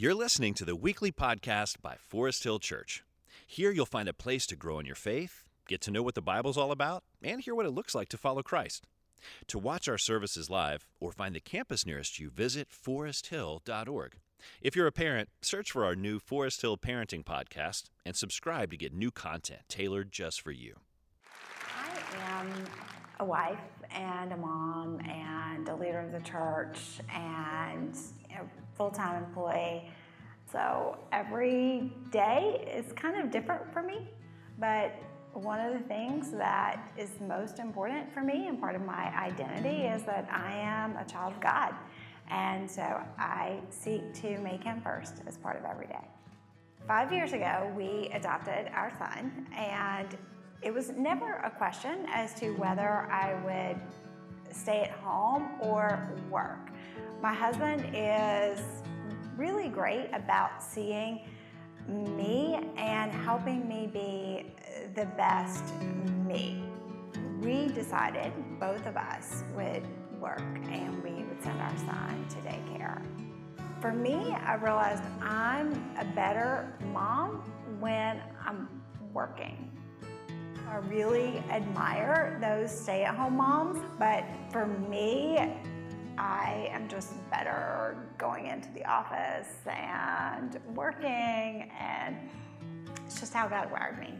You're listening to the weekly podcast by Forest Hill Church. Here you'll find a place to grow in your faith, get to know what the Bible's all about, and hear what it looks like to follow Christ. To watch our services live or find the campus nearest you, visit foresthill.org. If you're a parent, search for our new Forest Hill Parenting Podcast and subscribe to get new content tailored just for you. I am a wife and a mom and a leader of the church and a full time employee. So every day is kind of different for me, but one of the things that is most important for me and part of my identity is that I am a child of God. And so I seek to make him first as part of every day. Five years ago, we adopted our son, and it was never a question as to whether I would stay at home or work. My husband is really great about seeing me and helping me be the best me. We decided, both of us would work and we would send our son to daycare. For me, I realized I'm a better mom when I'm working. I really admire those stay at home moms, but for me, I am just better going into the office and working, and it's just how God wired me.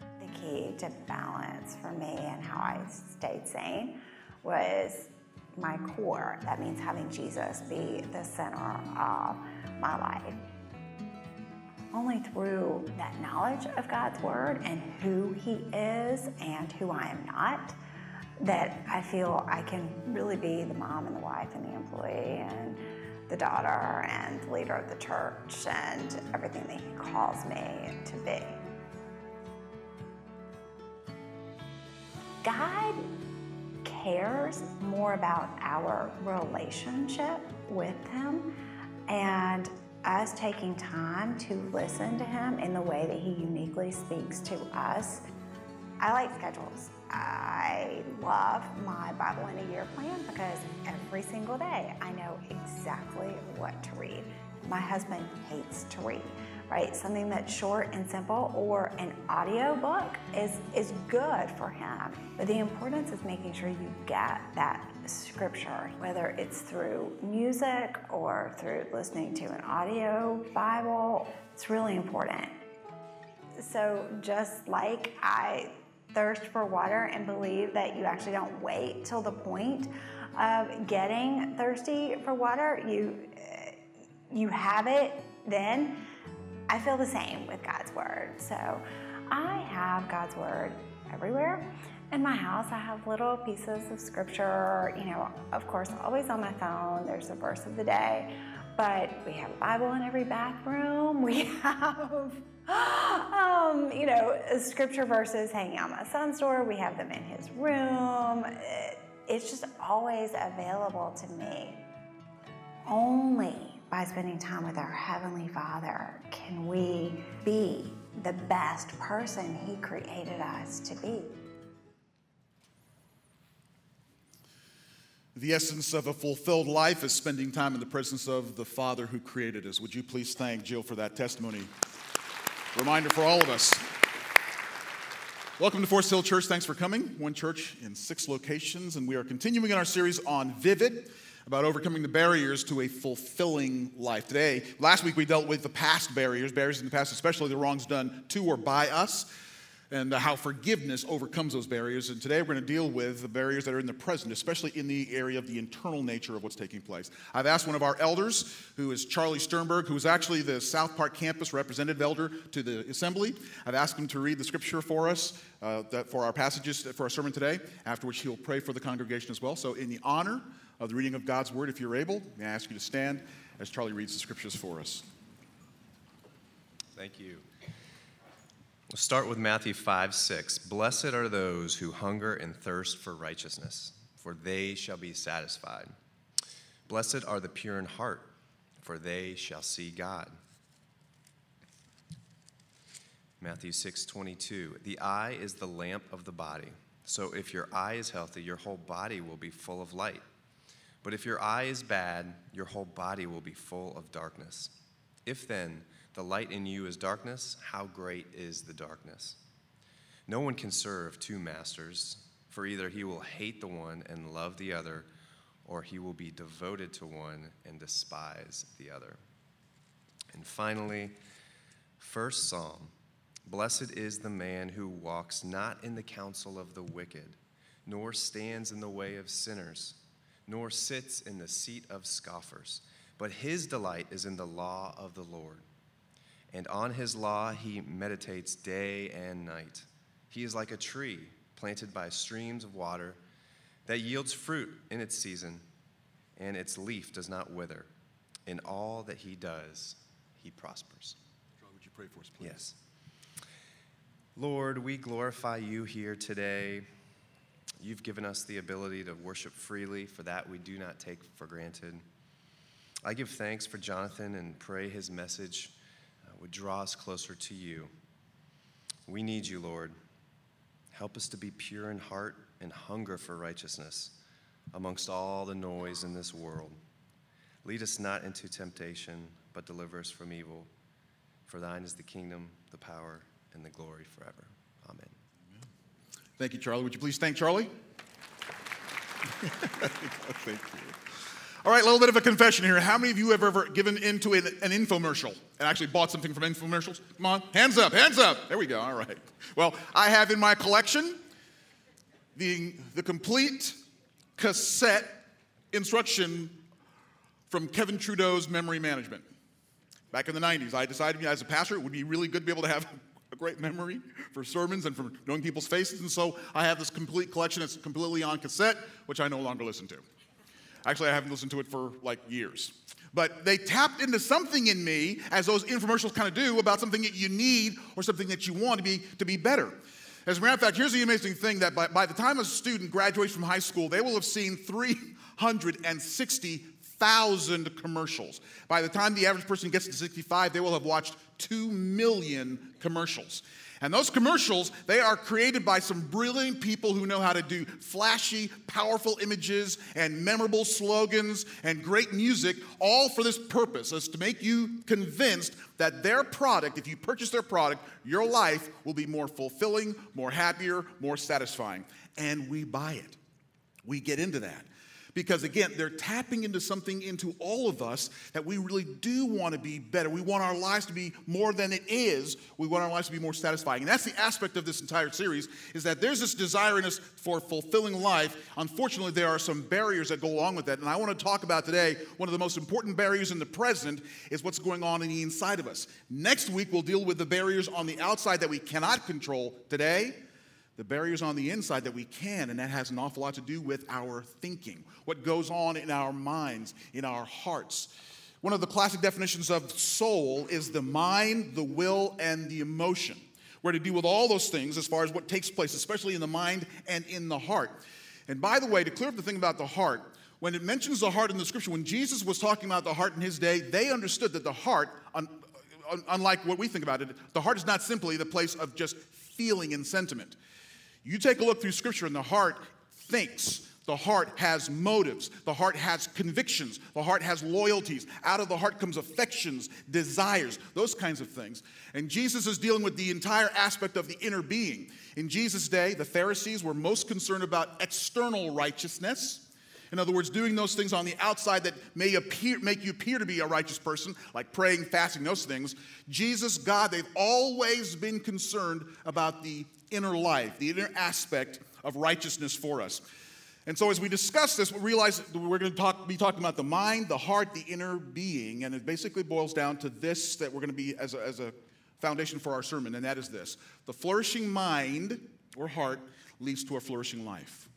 The key to balance for me and how I stayed sane was my core. That means having Jesus be the center of my life. Only through that knowledge of God's Word and who He is and who I am not that I feel I can really be the mom and the wife and the employee and the daughter and the leader of the church and everything that He calls me to be. God cares more about our relationship with Him and us taking time to listen to Him in the way that He uniquely speaks to us. I like schedules. I love my Bible in a year plan because every single day I know exactly what to read. My husband hates to read, right? Something that's short and simple or an audio book is, is good for him. But the importance is making sure you get that scripture, whether it's through music or through listening to an audio Bible. It's really important. So just like I thirst for water and believe that you actually don't wait till the point of getting thirsty for water, you uh, you have it then. I feel the same with God's word. So I have God's word everywhere. In my house, I have little pieces of scripture, you know, of course, always on my phone. There's a verse of the day, but we have a Bible in every bathroom. We have um, you know, scripture verses hanging on my son's door. We have them in his room. It's just always available to me. Only by spending time with our Heavenly Father can we be the best person He created us to be. The essence of a fulfilled life is spending time in the presence of the Father who created us. Would you please thank Jill for that testimony? Reminder for all of us. Welcome to Forest Hill Church. Thanks for coming. One church in six locations, and we are continuing in our series on Vivid about overcoming the barriers to a fulfilling life. Today, last week we dealt with the past barriers, barriers in the past, especially the wrongs done to or by us and how forgiveness overcomes those barriers. And today we're going to deal with the barriers that are in the present, especially in the area of the internal nature of what's taking place. I've asked one of our elders, who is Charlie Sternberg, who is actually the South Park campus representative elder to the assembly. I've asked him to read the scripture for us uh, for our passages for our sermon today, after which he'll pray for the congregation as well. So, in the honor of the reading of God's word, if you're able, may I ask you to stand as Charlie reads the scriptures for us. Thank you. We'll start with Matthew 5 6. Blessed are those who hunger and thirst for righteousness, for they shall be satisfied. Blessed are the pure in heart, for they shall see God. Matthew 6 22. The eye is the lamp of the body. So if your eye is healthy, your whole body will be full of light. But if your eye is bad, your whole body will be full of darkness. If then the light in you is darkness, how great is the darkness? No one can serve two masters, for either he will hate the one and love the other, or he will be devoted to one and despise the other. And finally, first psalm Blessed is the man who walks not in the counsel of the wicked, nor stands in the way of sinners, nor sits in the seat of scoffers, but his delight is in the law of the Lord. And on his law he meditates day and night. He is like a tree planted by streams of water that yields fruit in its season, and its leaf does not wither. In all that he does, he prospers. Charlie, would you pray for us, please? Yes. Lord, we glorify you here today. You've given us the ability to worship freely. For that, we do not take for granted. I give thanks for Jonathan and pray his message would draw us closer to you. We need you, Lord. Help us to be pure in heart and hunger for righteousness amongst all the noise in this world. Lead us not into temptation, but deliver us from evil. For thine is the kingdom, the power, and the glory forever. Amen. Thank you, Charlie. Would you please thank Charlie? thank you. All right, a little bit of a confession here. How many of you have ever given into an, an infomercial and actually bought something from infomercials? Come on, hands up, hands up. There we go. All right. Well, I have in my collection the, the complete cassette instruction from Kevin Trudeau's memory management. Back in the 90s, I decided as a pastor it would be really good to be able to have a great memory for sermons and for knowing people's faces. And so I have this complete collection that's completely on cassette, which I no longer listen to. Actually, I haven't listened to it for like years. But they tapped into something in me, as those infomercials kind of do, about something that you need or something that you want to be, to be better. As a matter of fact, here's the amazing thing that by, by the time a student graduates from high school, they will have seen 360,000 commercials. By the time the average person gets to 65, they will have watched 2 million commercials. And those commercials, they are created by some brilliant people who know how to do flashy, powerful images and memorable slogans and great music, all for this purpose, is to make you convinced that their product, if you purchase their product, your life will be more fulfilling, more happier, more satisfying. And we buy it. We get into that. Because again, they're tapping into something into all of us that we really do want to be better. We want our lives to be more than it is. We want our lives to be more satisfying. And that's the aspect of this entire series is that there's this desire in us for fulfilling life. Unfortunately, there are some barriers that go along with that. And I want to talk about today one of the most important barriers in the present is what's going on in the inside of us. Next week, we'll deal with the barriers on the outside that we cannot control today the barriers on the inside that we can, and that has an awful lot to do with our thinking, what goes on in our minds, in our hearts. One of the classic definitions of soul is the mind, the will, and the emotion. We're to deal with all those things as far as what takes place, especially in the mind and in the heart. And by the way, to clear up the thing about the heart, when it mentions the heart in the scripture, when Jesus was talking about the heart in his day, they understood that the heart, unlike what we think about it, the heart is not simply the place of just feeling and sentiment. You take a look through Scripture, and the heart thinks. The heart has motives. The heart has convictions. The heart has loyalties. Out of the heart comes affections, desires, those kinds of things. And Jesus is dealing with the entire aspect of the inner being. In Jesus' day, the Pharisees were most concerned about external righteousness. In other words, doing those things on the outside that may appear, make you appear to be a righteous person, like praying, fasting, those things. Jesus, God, they've always been concerned about the inner life, the inner aspect of righteousness for us. And so, as we discuss this, we realize we're going to talk, be talking about the mind, the heart, the inner being, and it basically boils down to this that we're going to be as a, as a foundation for our sermon, and that is this the flourishing mind or heart leads to a flourishing life.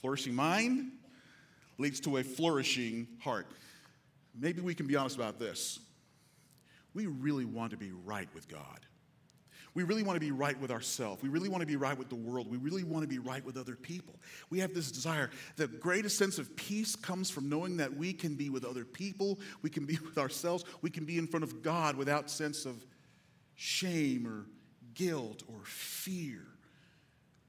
Flourishing mind leads to a flourishing heart. Maybe we can be honest about this. We really want to be right with God. We really want to be right with ourselves. We really want to be right with the world. We really want to be right with other people. We have this desire. The greatest sense of peace comes from knowing that we can be with other people, we can be with ourselves, we can be in front of God without sense of shame or guilt or fear,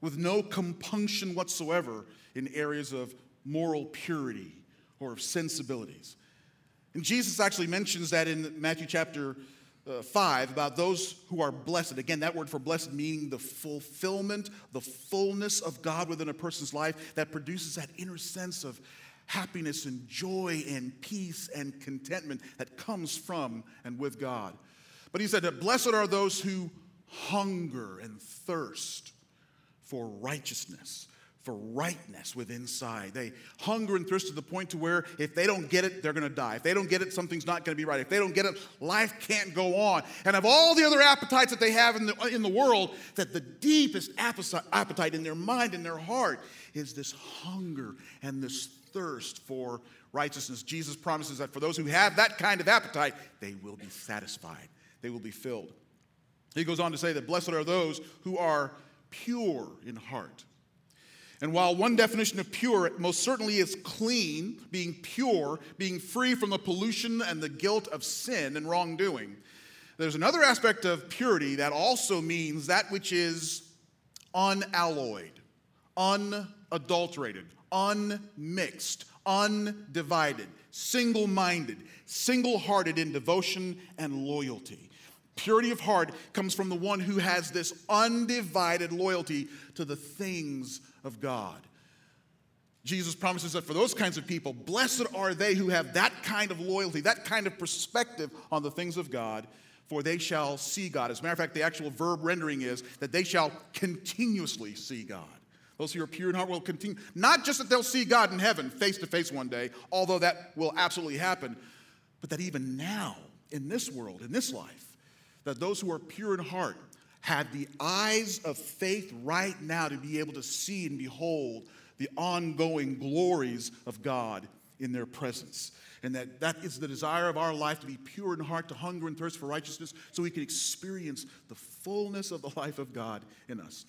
with no compunction whatsoever in areas of moral purity or of sensibilities. And Jesus actually mentions that in Matthew chapter uh, 5 about those who are blessed. Again, that word for blessed meaning the fulfillment, the fullness of God within a person's life that produces that inner sense of happiness and joy and peace and contentment that comes from and with God. But he said that blessed are those who hunger and thirst for righteousness for rightness within inside. They hunger and thirst to the point to where if they don't get it, they're going to die. If they don't get it, something's not going to be right. If they don't get it, life can't go on. And of all the other appetites that they have in the, in the world, that the deepest appetite in their mind and their heart is this hunger and this thirst for righteousness. Jesus promises that for those who have that kind of appetite, they will be satisfied. They will be filled. He goes on to say that blessed are those who are pure in heart and while one definition of pure most certainly is clean, being pure, being free from the pollution and the guilt of sin and wrongdoing, there's another aspect of purity that also means that which is unalloyed, unadulterated, unmixed, undivided, single minded, single hearted in devotion and loyalty. Purity of heart comes from the one who has this undivided loyalty to the things of God. Jesus promises that for those kinds of people, blessed are they who have that kind of loyalty, that kind of perspective on the things of God, for they shall see God. As a matter of fact, the actual verb rendering is that they shall continuously see God. Those who are pure in heart will continue, not just that they'll see God in heaven face to face one day, although that will absolutely happen, but that even now, in this world, in this life, that those who are pure in heart have the eyes of faith right now to be able to see and behold the ongoing glories of God in their presence. And that that is the desire of our life to be pure in heart, to hunger and thirst for righteousness, so we can experience the fullness of the life of God in us.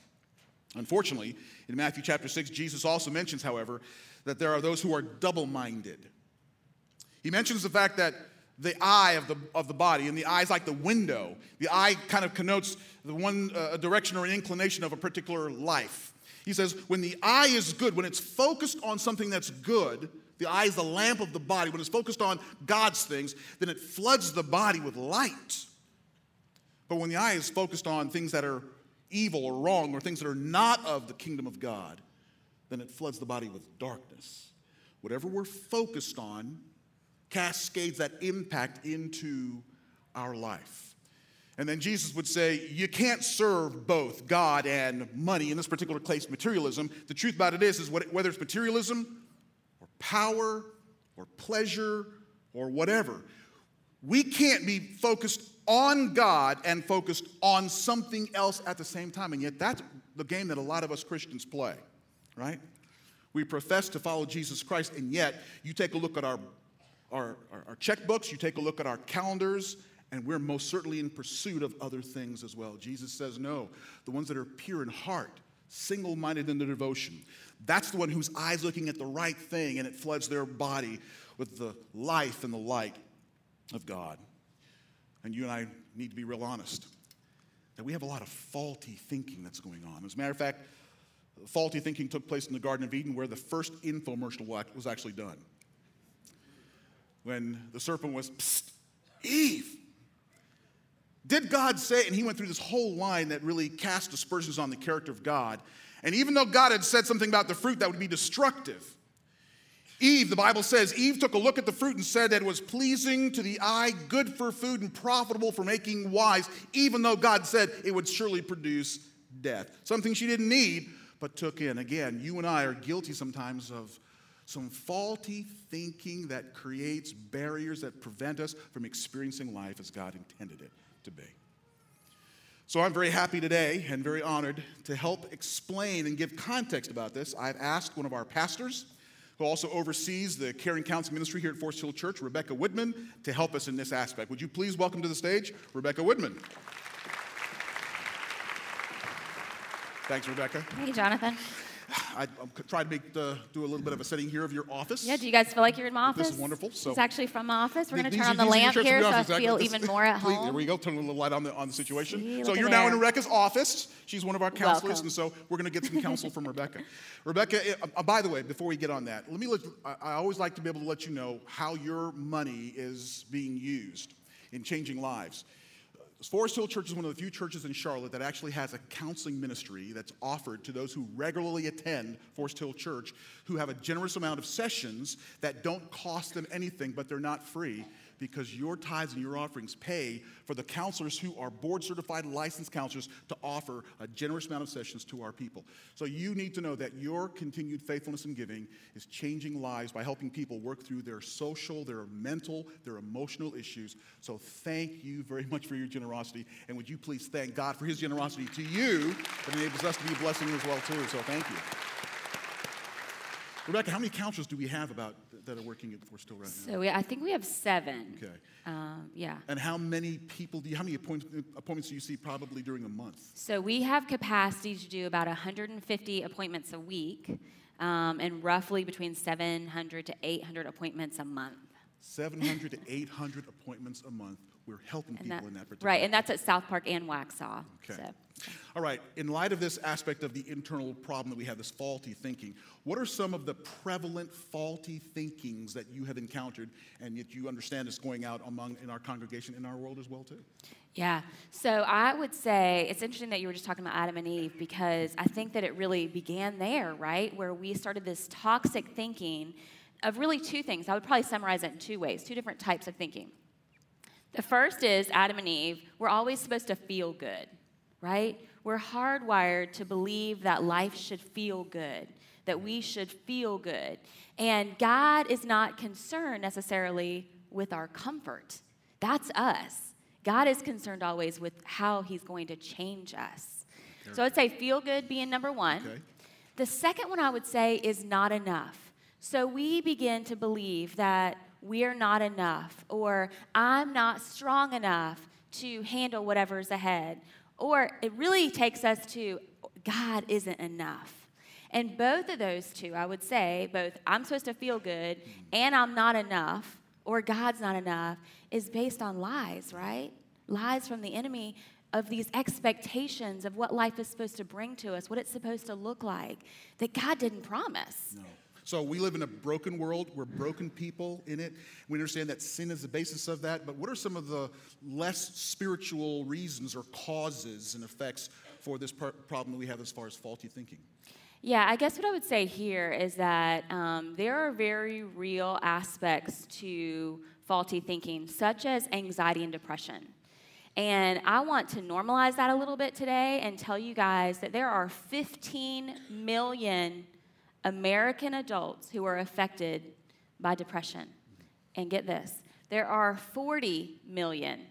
Unfortunately, in Matthew chapter 6, Jesus also mentions, however, that there are those who are double minded. He mentions the fact that the eye of the, of the body, and the eye is like the window. The eye kind of connotes the one uh, direction or an inclination of a particular life. He says, when the eye is good, when it's focused on something that's good, the eye is the lamp of the body. When it's focused on God's things, then it floods the body with light. But when the eye is focused on things that are evil or wrong or things that are not of the kingdom of God, then it floods the body with darkness. Whatever we're focused on cascades that impact into our life. And then Jesus would say, You can't serve both God and money. In this particular case, materialism. The truth about it is, is whether it's materialism or power or pleasure or whatever, we can't be focused on God and focused on something else at the same time. And yet, that's the game that a lot of us Christians play, right? We profess to follow Jesus Christ, and yet you take a look at our our, our, our checkbooks, you take a look at our calendars, and we're most certainly in pursuit of other things as well. Jesus says, no, the ones that are pure in heart, single minded in their devotion, that's the one whose eyes looking at the right thing and it floods their body with the life and the light of God. And you and I need to be real honest that we have a lot of faulty thinking that's going on. As a matter of fact, faulty thinking took place in the Garden of Eden where the first infomercial was actually done when the serpent was, Psst, Eve. Did God say, and he went through this whole line that really cast aspersions on the character of God. And even though God had said something about the fruit that would be destructive, Eve, the Bible says, Eve took a look at the fruit and said that it was pleasing to the eye, good for food, and profitable for making wise, even though God said it would surely produce death. Something she didn't need, but took in. Again, you and I are guilty sometimes of some faulty thinking that creates barriers that prevent us from experiencing life as God intended it to be. So I'm very happy today and very honored to help explain and give context about this. I've asked one of our pastors, who also oversees the Caring Counseling Ministry here at Forest Hill Church, Rebecca Woodman, to help us in this aspect. Would you please welcome to the stage Rebecca Woodman? Thanks, Rebecca. Hey, Jonathan. I, I'm trying to make the, do a little bit of a setting here of your office. Yeah, do you guys feel like you're in my office? This is wonderful. So it's actually from my office. We're going to turn on the these are your lamp here so I office, exactly. feel even more at Please, home. Here we go. Turn a little light on the on the situation. See, so you're now in. Rebecca's office. She's one of our counselors, Welcome. and so we're going to get some counsel from Rebecca. Rebecca, uh, uh, by the way, before we get on that, let me. Let, I, I always like to be able to let you know how your money is being used in changing lives. Forest Hill Church is one of the few churches in Charlotte that actually has a counseling ministry that's offered to those who regularly attend Forest Hill Church, who have a generous amount of sessions that don't cost them anything, but they're not free because your tithes and your offerings pay for the counselors who are board certified licensed counselors to offer a generous amount of sessions to our people. So you need to know that your continued faithfulness in giving is changing lives by helping people work through their social, their mental, their emotional issues. So thank you very much for your generosity. And would you please thank God for his generosity to you that enables us to be a blessing as well too. So thank you. Rebecca, how many counselors do we have about that are working at Forest Hill right now? So we, I think we have seven. Okay. Um, yeah. And how many people do you, how many appoint, appointments do you see probably during a month? So we have capacity to do about 150 appointments a week, um, and roughly between 700 to 800 appointments a month. 700 to 800 appointments a month. We're helping And people that- in that particular. right, and that's at South Park and Waxhaw. Okay. So. All right. In light of this aspect of the internal problem that we have, this faulty thinking, what are some of the prevalent faulty thinkings that you have encountered, and yet you understand is going out among in our congregation, in our world as well too? Yeah. So I would say it's interesting that you were just talking about Adam and Eve because I think that it really began there, right? Where we started this toxic thinking of really two things. I would probably summarize it in two ways, two different types of thinking. The first is Adam and Eve, we're always supposed to feel good, right? We're hardwired to believe that life should feel good, that we should feel good. And God is not concerned necessarily with our comfort. That's us. God is concerned always with how He's going to change us. So I'd say feel good being number one. Okay. The second one I would say is not enough. So we begin to believe that we're not enough, or I'm not strong enough to handle whatever's ahead. Or it really takes us to God isn't enough. And both of those two, I would say, both I'm supposed to feel good and I'm not enough, or God's not enough, is based on lies, right? Lies from the enemy of these expectations of what life is supposed to bring to us, what it's supposed to look like, that God didn't promise. No. So we live in a broken world. We're broken people in it. We understand that sin is the basis of that. But what are some of the less spiritual reasons or causes and effects for this problem that we have as far as faulty thinking? Yeah, I guess what I would say here is that um, there are very real aspects to faulty thinking, such as anxiety and depression. And I want to normalize that a little bit today and tell you guys that there are 15 million American adults who are affected by depression. And get this there are 40 million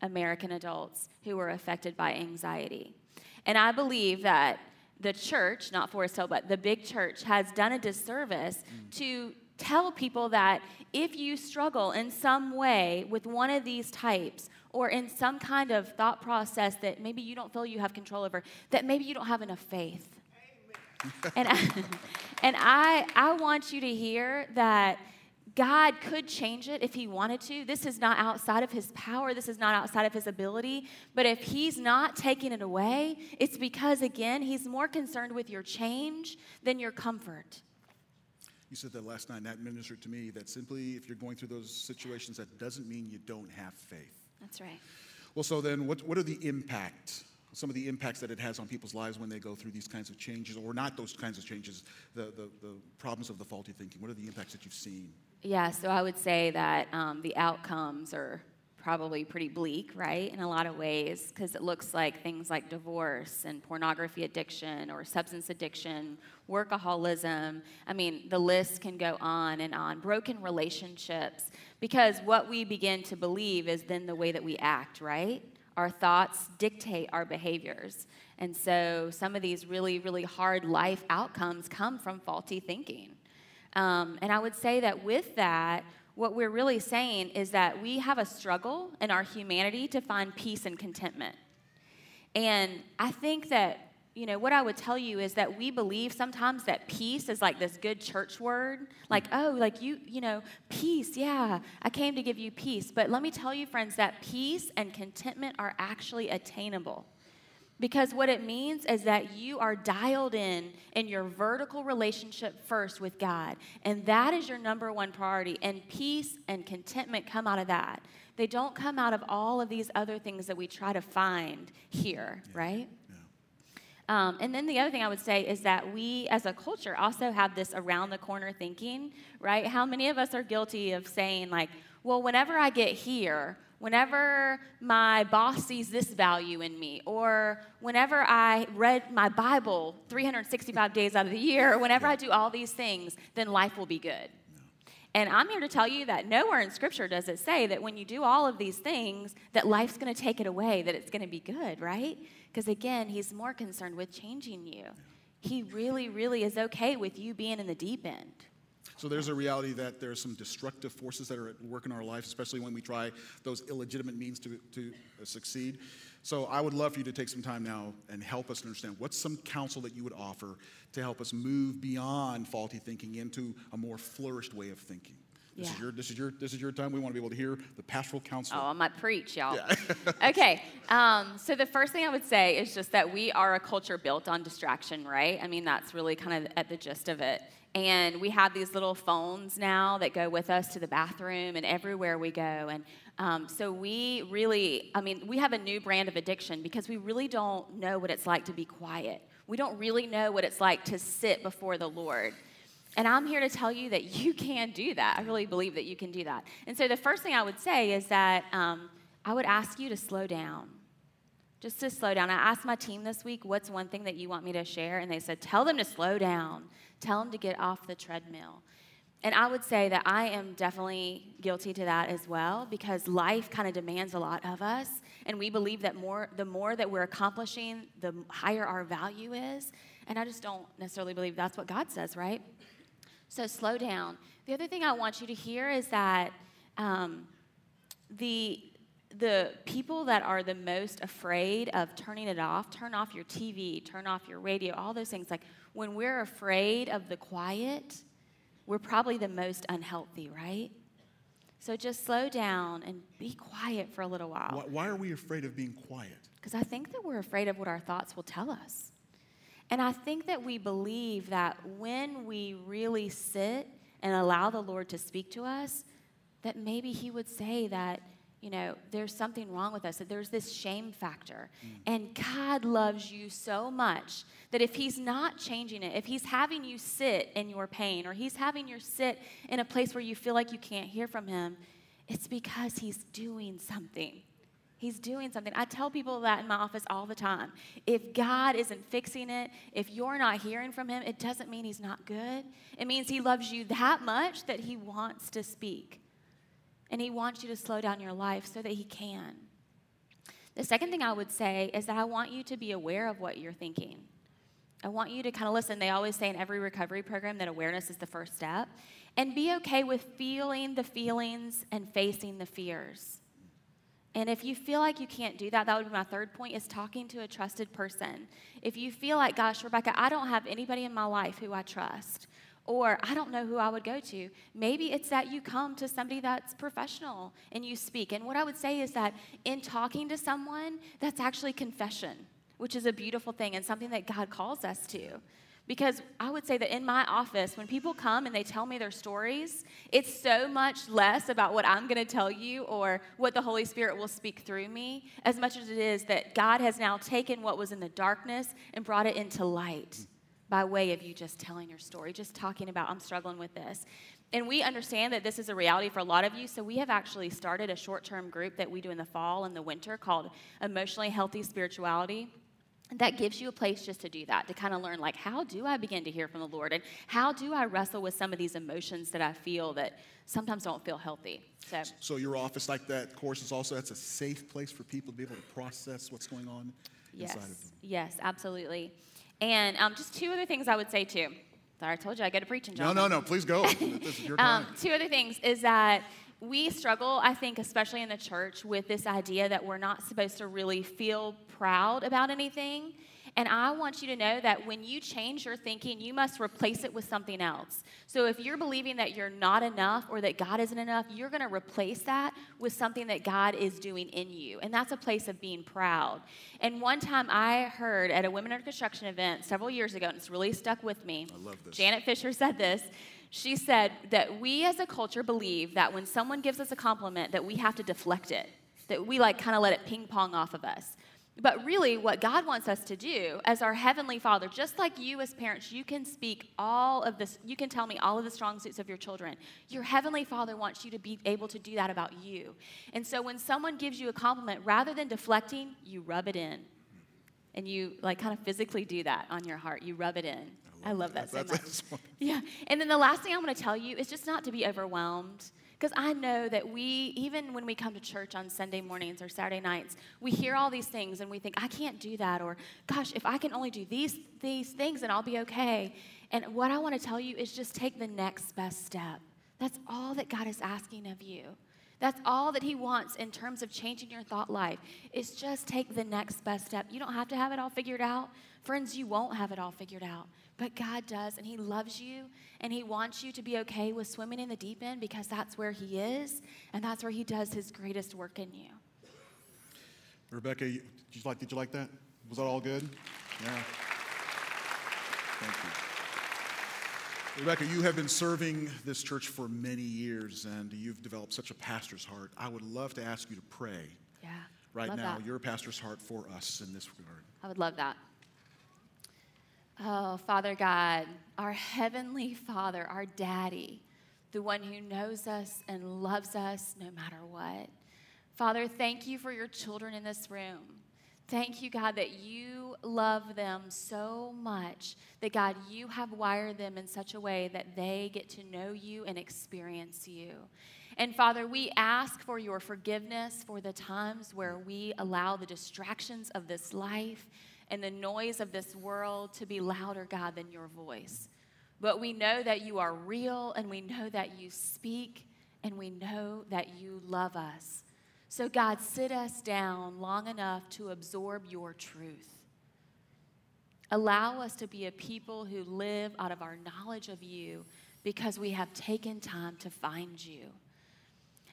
American adults who are affected by anxiety. And I believe that the church, not Forest Hill, but the big church, has done a disservice mm. to tell people that if you struggle in some way with one of these types or in some kind of thought process that maybe you don't feel you have control over, that maybe you don't have enough faith. And I, and I, I want you to hear that God could change it if He wanted to. This is not outside of His power, this is not outside of His ability. But if He's not taking it away, it's because, again, He's more concerned with your change than your comfort. You said that last night, and that ministered to me that simply if you're going through those situations, that doesn't mean you don't have faith. That's right. Well, so then, what, what are the impact, some of the impacts that it has on people's lives when they go through these kinds of changes, or not those kinds of changes, the, the, the problems of the faulty thinking? What are the impacts that you've seen? Yeah, so I would say that um, the outcomes are probably pretty bleak, right, in a lot of ways, because it looks like things like divorce and pornography addiction or substance addiction, workaholism. I mean, the list can go on and on. Broken relationships, because what we begin to believe is then the way that we act, right? Our thoughts dictate our behaviors. And so some of these really, really hard life outcomes come from faulty thinking. Um, and I would say that with that, what we're really saying is that we have a struggle in our humanity to find peace and contentment. And I think that you know, what I would tell you is that we believe sometimes that peace is like this good church word. Like, mm. oh, like you, you know, peace, yeah, I came to give you peace. But let me tell you, friends, that peace and contentment are actually attainable. Because what it means is that you are dialed in in your vertical relationship first with God. And that is your number one priority. And peace and contentment come out of that. They don't come out of all of these other things that we try to find here, yeah. right? Um, and then the other thing I would say is that we as a culture also have this around the corner thinking, right? How many of us are guilty of saying, like, well, whenever I get here, whenever my boss sees this value in me, or whenever I read my Bible 365 days out of the year, or whenever I do all these things, then life will be good. And I'm here to tell you that nowhere in Scripture does it say that when you do all of these things, that life's going to take it away, that it's going to be good, right? Because again, he's more concerned with changing you. He really, really is okay with you being in the deep end. So there's a reality that there's some destructive forces that are at work in our life, especially when we try those illegitimate means to, to succeed. So I would love for you to take some time now and help us understand what's some counsel that you would offer to help us move beyond faulty thinking into a more flourished way of thinking. This yeah. is your this is your this is your time. We want to be able to hear the pastoral counsel. Oh, I might preach, y'all. Yeah. okay. Um, so the first thing I would say is just that we are a culture built on distraction, right? I mean, that's really kind of at the gist of it. And we have these little phones now that go with us to the bathroom and everywhere we go. And um, so we really, I mean, we have a new brand of addiction because we really don't know what it's like to be quiet. We don't really know what it's like to sit before the Lord. And I'm here to tell you that you can do that. I really believe that you can do that. And so the first thing I would say is that um, I would ask you to slow down. Just to slow down. I asked my team this week, what's one thing that you want me to share? And they said, tell them to slow down, tell them to get off the treadmill. And I would say that I am definitely guilty to that as well because life kind of demands a lot of us. And we believe that more, the more that we're accomplishing, the higher our value is. And I just don't necessarily believe that's what God says, right? So slow down. The other thing I want you to hear is that um, the the people that are the most afraid of turning it off, turn off your TV, turn off your radio, all those things. Like when we're afraid of the quiet, we're probably the most unhealthy, right? So just slow down and be quiet for a little while. Why, are we afraid of being quiet? Because I think that we're afraid of what our thoughts will tell us. And I think that we believe that when we really sit and allow the Lord to speak to us, that maybe He would say that, you know, there's something wrong with us, that there's this shame factor. Mm. And God loves you so much that if He's not changing it, if He's having you sit in your pain, or He's having you sit in a place where you feel like you can't hear from Him, it's because He's doing something. He's doing something. I tell people that in my office all the time. If God isn't fixing it, if you're not hearing from Him, it doesn't mean He's not good. It means He loves you that much that He wants to speak. And He wants you to slow down your life so that He can. The second thing I would say is that I want you to be aware of what you're thinking. I want you to kind of listen. They always say in every recovery program that awareness is the first step. And be okay with feeling the feelings and facing the fears. And if you feel like you can't do that, that would be my third point is talking to a trusted person. If you feel like, gosh, Rebecca, I don't have anybody in my life who I trust, or I don't know who I would go to, maybe it's that you come to somebody that's professional and you speak. And what I would say is that in talking to someone, that's actually confession, which is a beautiful thing and something that God calls us to. Because I would say that in my office, when people come and they tell me their stories, it's so much less about what I'm going to tell you or what the Holy Spirit will speak through me, as much as it is that God has now taken what was in the darkness and brought it into light by way of you just telling your story, just talking about, I'm struggling with this. And we understand that this is a reality for a lot of you, so we have actually started a short term group that we do in the fall and the winter called Emotionally Healthy Spirituality that gives you a place just to do that, to kind of learn, like, how do I begin to hear from the Lord? And how do I wrestle with some of these emotions that I feel that sometimes don't feel healthy? So, so your office, like that course, is also that's a safe place for people to be able to process what's going on yes, inside of them. Yes, absolutely. And um, just two other things I would say too. Sorry, I told you I got to preach in No, no, no. Please go. this is your time. Um, two other things is that we struggle, I think, especially in the church, with this idea that we're not supposed to really feel proud about anything. And I want you to know that when you change your thinking, you must replace it with something else. So if you're believing that you're not enough or that God isn't enough, you're going to replace that with something that God is doing in you. And that's a place of being proud. And one time I heard at a Women in Construction event several years ago, and it's really stuck with me. I love this. Janet Fisher said this. She said that we as a culture believe that when someone gives us a compliment that we have to deflect it, that we like kind of let it ping pong off of us. But really, what God wants us to do as our Heavenly Father, just like you as parents, you can speak all of this, you can tell me all of the strong suits of your children. Your Heavenly Father wants you to be able to do that about you. And so when someone gives you a compliment, rather than deflecting, you rub it in. And you like kind of physically do that on your heart. You rub it in. I love, that, so much. Yeah. And then the last thing I want to tell you is just not to be overwhelmed. Because I know that we, even when we come to church on Sunday mornings or Saturday nights, we hear all these things and we think, I can't do that. Or, gosh, if I can only do these, these things, then I'll be okay. And what I want to tell you is just take the next best step. That's all that God is asking of you. That's all that He wants in terms of changing your thought life, is just take the next best step. You don't have to have it all figured out. Friends, you won't have it all figured out. But God does, and He loves you, and He wants you to be okay with swimming in the deep end because that's where He is, and that's where He does His greatest work in you. Rebecca, did you like, did you like that? Was that all good? Yeah. Thank you. Rebecca, you have been serving this church for many years and you've developed such a pastor's heart. I would love to ask you to pray Yeah. right now, that. your pastor's heart for us in this regard. I would love that. Oh, Father God, our Heavenly Father, our Daddy, the one who knows us and loves us no matter what. Father, thank you for your children in this room. Thank you, God, that you love them so much that, God, you have wired them in such a way that they get to know you and experience you. And Father, we ask for your forgiveness for the times where we allow the distractions of this life and the noise of this world to be louder, God, than your voice. But we know that you are real and we know that you speak and we know that you love us. So, God, sit us down long enough to absorb your truth. Allow us to be a people who live out of our knowledge of you because we have taken time to find you.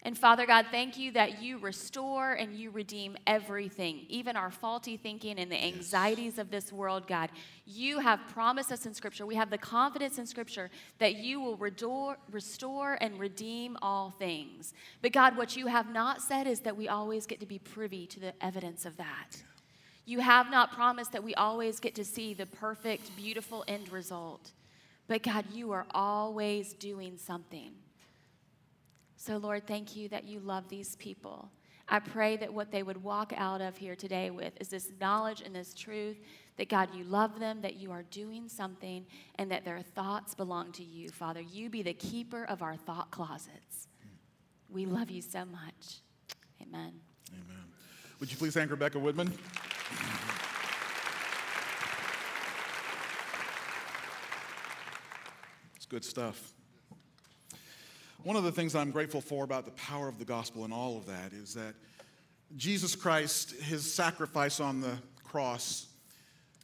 And Father God, thank you that you restore and you redeem everything, even our faulty thinking and the anxieties of this world, God. You have promised us in Scripture, we have the confidence in Scripture that you will restore, restore and redeem all things. But God, what you have not said is that we always get to be privy to the evidence of that. You have not promised that we always get to see the perfect, beautiful end result. But God, you are always doing something. So, Lord, thank you that you love these people. I pray that what they would walk out of here today with is this knowledge and this truth that God, you love them, that you are doing something, and that their thoughts belong to you, Father. You be the keeper of our thought closets. We love you so much. Amen. Amen. Would you please thank Rebecca Woodman? It's good stuff. One of the things I'm grateful for about the power of the gospel and all of that is that Jesus Christ, his sacrifice on the cross,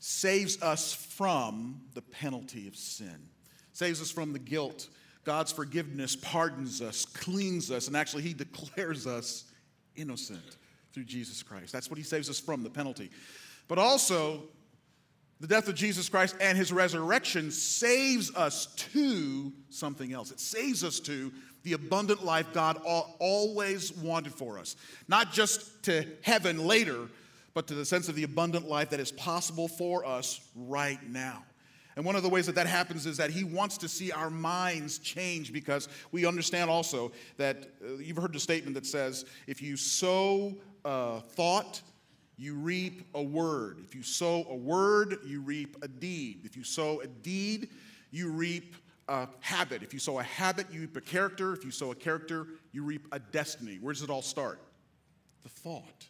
saves us from the penalty of sin, saves us from the guilt. God's forgiveness pardons us, cleans us, and actually, he declares us innocent through Jesus Christ. That's what he saves us from, the penalty. But also, the death of Jesus Christ and his resurrection saves us to something else. It saves us to the abundant life God always wanted for us. Not just to heaven later, but to the sense of the abundant life that is possible for us right now. And one of the ways that that happens is that he wants to see our minds change because we understand also that uh, you've heard the statement that says, if you sow uh, thought, you reap a word. If you sow a word, you reap a deed. If you sow a deed, you reap a habit. If you sow a habit, you reap a character. If you sow a character, you reap a destiny. Where does it all start? The thought.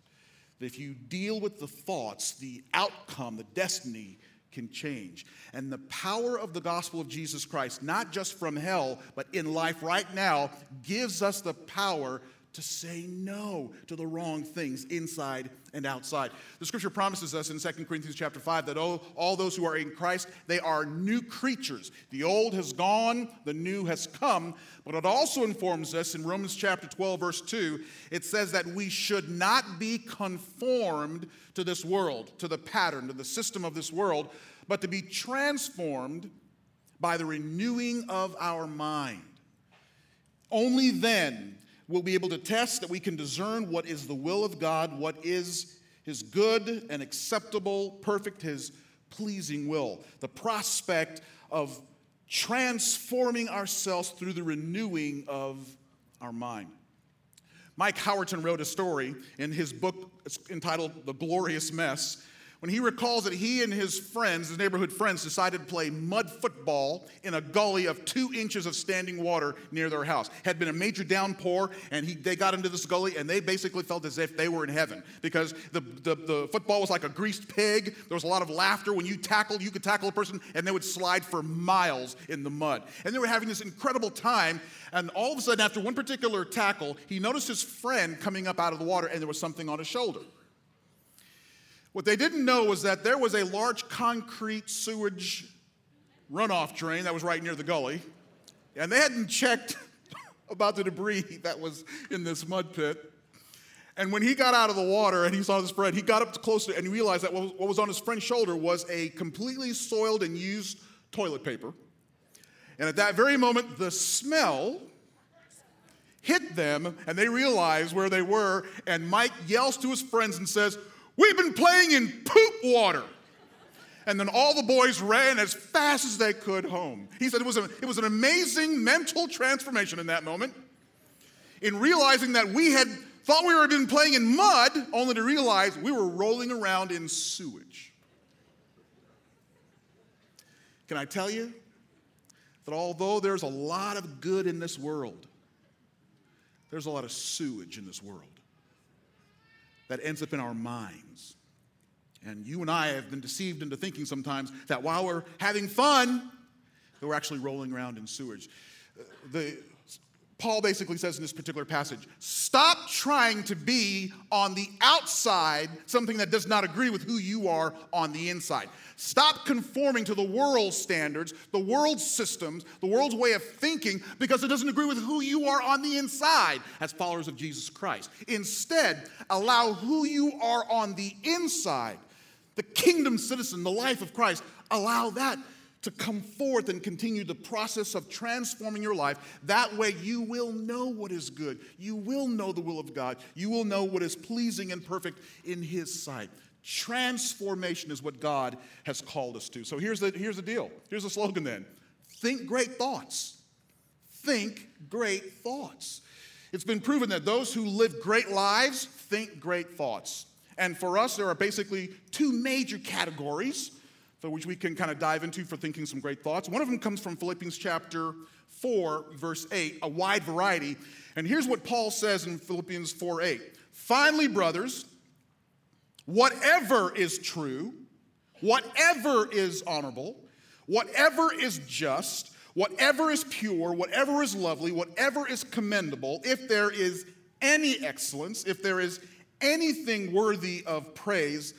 That if you deal with the thoughts, the outcome, the destiny can change. And the power of the gospel of Jesus Christ, not just from hell, but in life right now, gives us the power to say no to the wrong things inside and outside. The scripture promises us in 2 Corinthians chapter 5 that all, all those who are in Christ, they are new creatures. The old has gone, the new has come. But it also informs us in Romans chapter 12, verse 2, it says that we should not be conformed to this world, to the pattern, to the system of this world, but to be transformed by the renewing of our mind. Only then we'll be able to test that we can discern what is the will of God, what is his good and acceptable, perfect, his pleasing will. The prospect of transforming ourselves through the renewing of our mind. Mike Howerton wrote a story in his book entitled The Glorious Mess when he recalls that he and his friends, his neighborhood friends, decided to play mud football in a gully of two inches of standing water near their house. Had been a major downpour, and he, they got into this gully, and they basically felt as if they were in heaven because the, the, the football was like a greased pig. There was a lot of laughter. When you tackled, you could tackle a person, and they would slide for miles in the mud. And they were having this incredible time, and all of a sudden, after one particular tackle, he noticed his friend coming up out of the water, and there was something on his shoulder. What they didn't know was that there was a large concrete sewage runoff drain that was right near the gully, and they hadn't checked about the debris that was in this mud pit. And when he got out of the water and he saw his friend, he got up close to closer and he realized that what was on his friend's shoulder was a completely soiled and used toilet paper. And at that very moment, the smell hit them and they realized where they were. And Mike yells to his friends and says, We've been playing in poop water. And then all the boys ran as fast as they could home. He said it was, a, it was an amazing mental transformation in that moment in realizing that we had thought we were been playing in mud, only to realize we were rolling around in sewage. Can I tell you that although there's a lot of good in this world, there's a lot of sewage in this world that ends up in our minds. And you and I have been deceived into thinking sometimes that while we're having fun, that we're actually rolling around in sewage. Uh, the, Paul basically says in this particular passage stop trying to be on the outside something that does not agree with who you are on the inside. Stop conforming to the world's standards, the world's systems, the world's way of thinking because it doesn't agree with who you are on the inside as followers of Jesus Christ. Instead, allow who you are on the inside, the kingdom citizen, the life of Christ, allow that to come forth and continue the process of transforming your life. That way, you will know what is good. You will know the will of God. You will know what is pleasing and perfect in His sight. Transformation is what God has called us to. So here's the, here's the deal. Here's the slogan then Think great thoughts. Think great thoughts. It's been proven that those who live great lives think great thoughts. And for us, there are basically two major categories for which we can kind of dive into for thinking some great thoughts. One of them comes from Philippians chapter 4, verse 8, a wide variety. And here's what Paul says in Philippians 4 8. Finally, brothers, whatever is true, whatever is honorable, whatever is just, whatever is pure, whatever is lovely, whatever is commendable, if there is any excellence, if there is anything worthy of praise,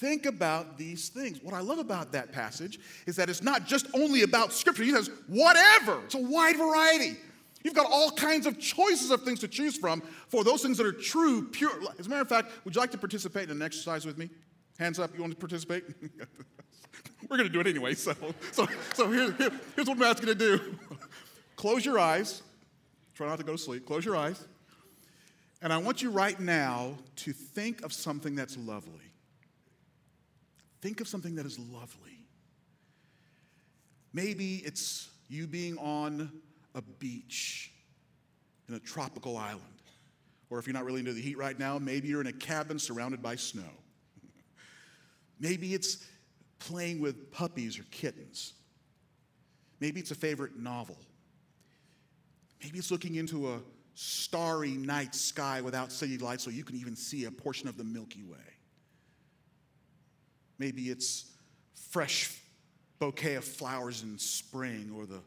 Think about these things. What I love about that passage is that it's not just only about Scripture. He says, whatever. It's a wide variety. You've got all kinds of choices of things to choose from for those things that are true, pure. As a matter of fact, would you like to participate in an exercise with me? Hands up, you want to participate? We're going to do it anyway, so, so, so here, here, here's what I'm asking you to do. Close your eyes. Try not to go to sleep. Close your eyes. And I want you right now to think of something that's lovely. Think of something that is lovely. Maybe it's you being on a beach in a tropical island. Or if you're not really into the heat right now, maybe you're in a cabin surrounded by snow. maybe it's playing with puppies or kittens. Maybe it's a favorite novel. Maybe it's looking into a starry night sky without city lights so you can even see a portion of the Milky Way. Maybe it's fresh bouquet of flowers in spring or the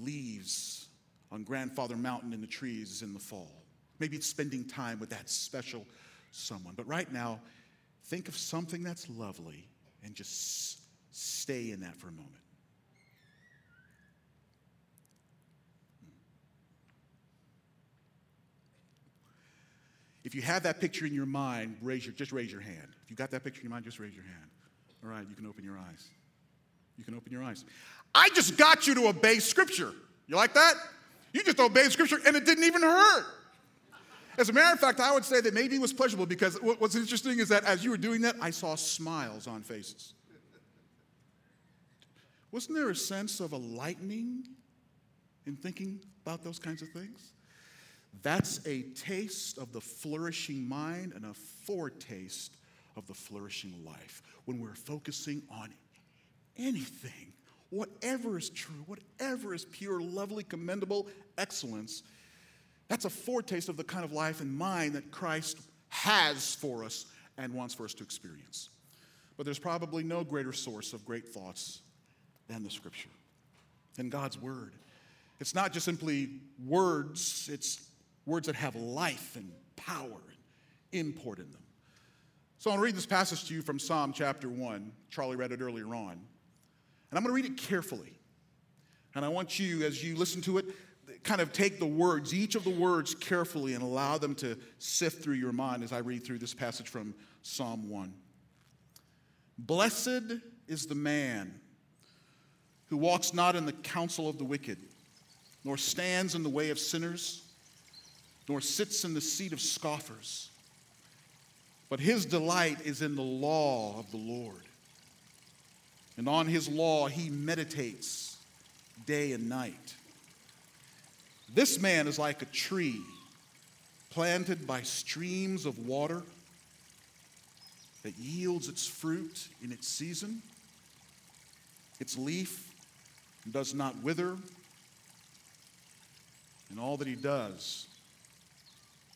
leaves on Grandfather Mountain in the trees in the fall. Maybe it's spending time with that special someone. But right now, think of something that's lovely and just stay in that for a moment. If you have that picture in your mind, raise your, just raise your hand. If you got that picture in your mind, just raise your hand. All right, you can open your eyes. You can open your eyes. I just got you to obey Scripture. You like that? You just obeyed Scripture and it didn't even hurt. As a matter of fact, I would say that maybe it was pleasurable because what's interesting is that as you were doing that, I saw smiles on faces. Wasn't there a sense of a lightening in thinking about those kinds of things? That's a taste of the flourishing mind and a foretaste of the flourishing life. When we're focusing on anything, whatever is true, whatever is pure, lovely, commendable, excellence, that's a foretaste of the kind of life and mind that Christ has for us and wants for us to experience. But there's probably no greater source of great thoughts than the Scripture, than God's Word. It's not just simply words, it's words that have life and power and import in them. So I'm going to read this passage to you from Psalm chapter 1. Charlie read it earlier on. And I'm going to read it carefully. And I want you, as you listen to it, kind of take the words, each of the words carefully, and allow them to sift through your mind as I read through this passage from Psalm 1. Blessed is the man who walks not in the counsel of the wicked, nor stands in the way of sinners nor sits in the seat of scoffers. But his delight is in the law of the Lord. And on his law he meditates day and night. This man is like a tree planted by streams of water that yields its fruit in its season. Its leaf does not wither, and all that he does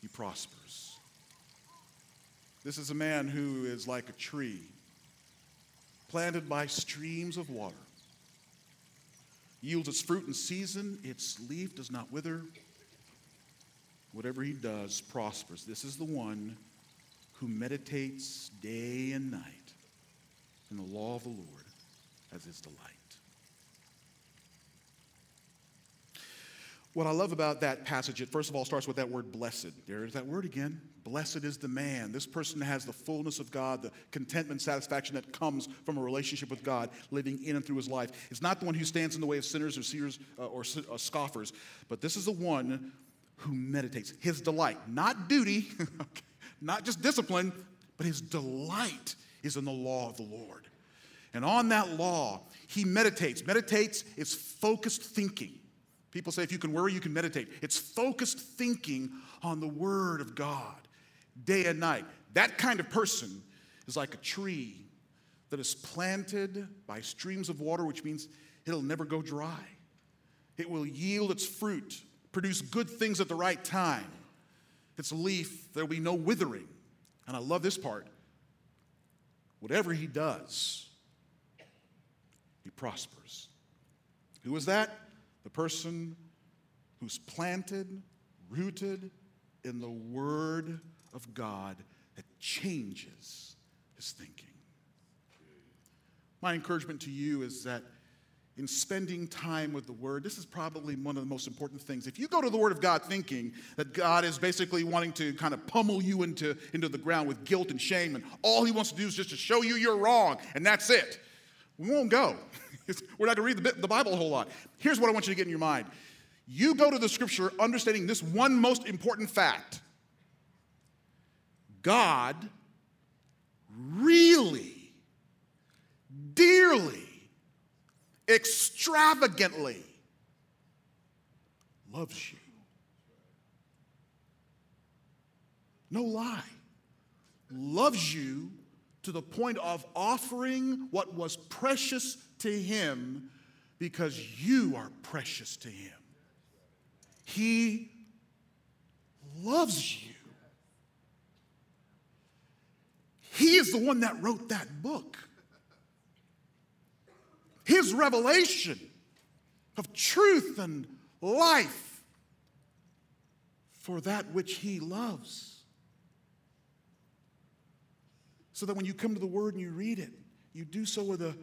he prospers. This is a man who is like a tree planted by streams of water, yields its fruit in season, its leaf does not wither. Whatever he does prospers. This is the one who meditates day and night in the law of the Lord as his delight. What I love about that passage, it first of all starts with that word blessed. There's that word again. Blessed is the man. This person has the fullness of God, the contentment, satisfaction that comes from a relationship with God, living in and through his life. It's not the one who stands in the way of sinners or seers uh, or uh, scoffers, but this is the one who meditates. His delight, not duty, not just discipline, but his delight is in the law of the Lord. And on that law, he meditates. Meditates is focused thinking. People say if you can worry, you can meditate. It's focused thinking on the Word of God day and night. That kind of person is like a tree that is planted by streams of water, which means it'll never go dry. It will yield its fruit, produce good things at the right time. Its leaf, there'll be no withering. And I love this part. Whatever he does, he prospers. Who is that? The person who's planted, rooted in the Word of God that changes his thinking. My encouragement to you is that in spending time with the Word, this is probably one of the most important things. If you go to the Word of God thinking that God is basically wanting to kind of pummel you into, into the ground with guilt and shame, and all He wants to do is just to show you you're wrong, and that's it, we won't go. We're not going to read the, Bible a whole lot. Here's what I want you to get in your mind you go to the scripture understanding this one most important fact God really, dearly, extravagantly loves you. No lie. Loves you to the point of offering what was precious to him because you are precious to him. He loves you. He is the one that wrote that book. His revelation of truth and life for that which he loves. So that when you come to the Word and you read it, you do so with a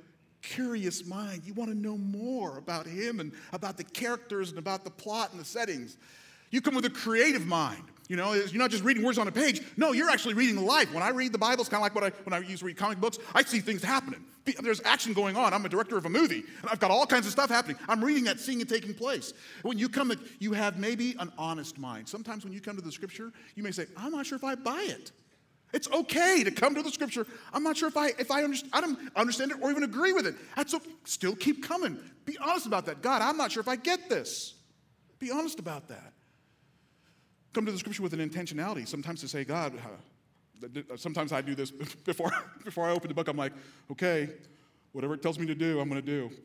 curious mind. You want to know more about him and about the characters and about the plot and the settings. You come with a creative mind. You know, you're not just reading words on a page. No, you're actually reading life. When I read the Bible, it's kind of like what I, when I used to read comic books. I see things happening. There's action going on. I'm a director of a movie, and I've got all kinds of stuff happening. I'm reading that, seeing it taking place. When you come, you have maybe an honest mind. Sometimes when you come to the Scripture, you may say, "I'm not sure if I buy it." It's okay to come to the Scripture. I'm not sure if I if I understand, I don't understand it or even agree with it. That's okay. Still keep coming. Be honest about that. God, I'm not sure if I get this. Be honest about that come to the scripture with an intentionality, sometimes to say, God, sometimes I do this before, before I open the book. I'm like, okay, whatever it tells me to do, I'm going to do.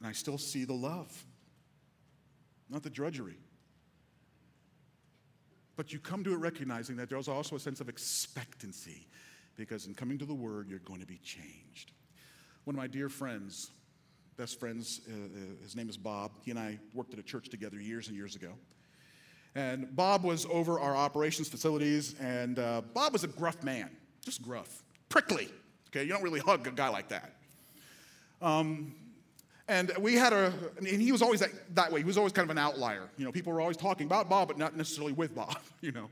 And I still see the love, not the drudgery. But you come to it recognizing that there's also a sense of expectancy because in coming to the Word, you're going to be changed. One of my dear friends, best friends. Uh, uh, his name is Bob. He and I worked at a church together years and years ago. And Bob was over our operations facilities, and uh, Bob was a gruff man, just gruff, prickly. Okay, you don't really hug a guy like that. Um, and we had a, and he was always that, that way. He was always kind of an outlier. You know, people were always talking about Bob, but not necessarily with Bob, you know.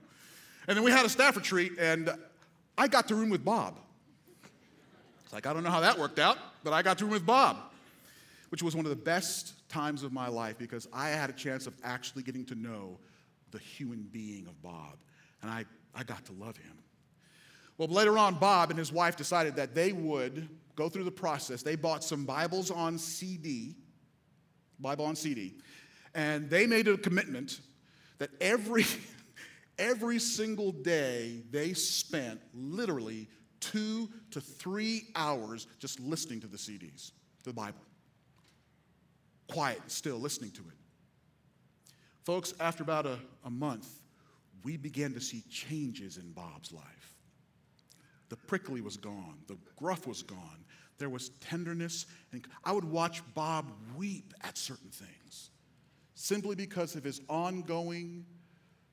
And then we had a staff retreat, and I got to room with Bob. It's like, I don't know how that worked out, but I got to room with Bob which was one of the best times of my life because I had a chance of actually getting to know the human being of Bob. And I, I got to love him. Well, later on, Bob and his wife decided that they would go through the process. They bought some Bibles on CD, Bible on CD, and they made a commitment that every, every single day they spent literally two to three hours just listening to the CDs, the Bible quiet, still listening to it. Folks, after about a, a month, we began to see changes in Bob's life. The prickly was gone, the gruff was gone. There was tenderness, and I would watch Bob weep at certain things simply because of his ongoing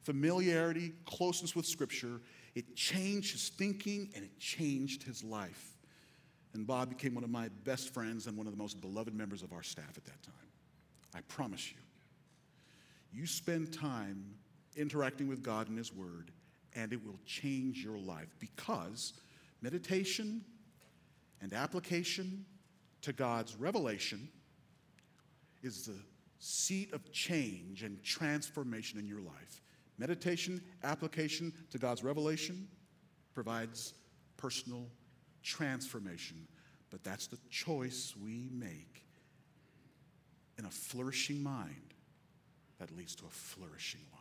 familiarity, closeness with Scripture. It changed his thinking and it changed his life. And Bob became one of my best friends and one of the most beloved members of our staff at that time. I promise you. You spend time interacting with God and His Word, and it will change your life because meditation and application to God's revelation is the seat of change and transformation in your life. Meditation, application to God's revelation provides personal transformation, but that's the choice we make in a flourishing mind that leads to a flourishing life.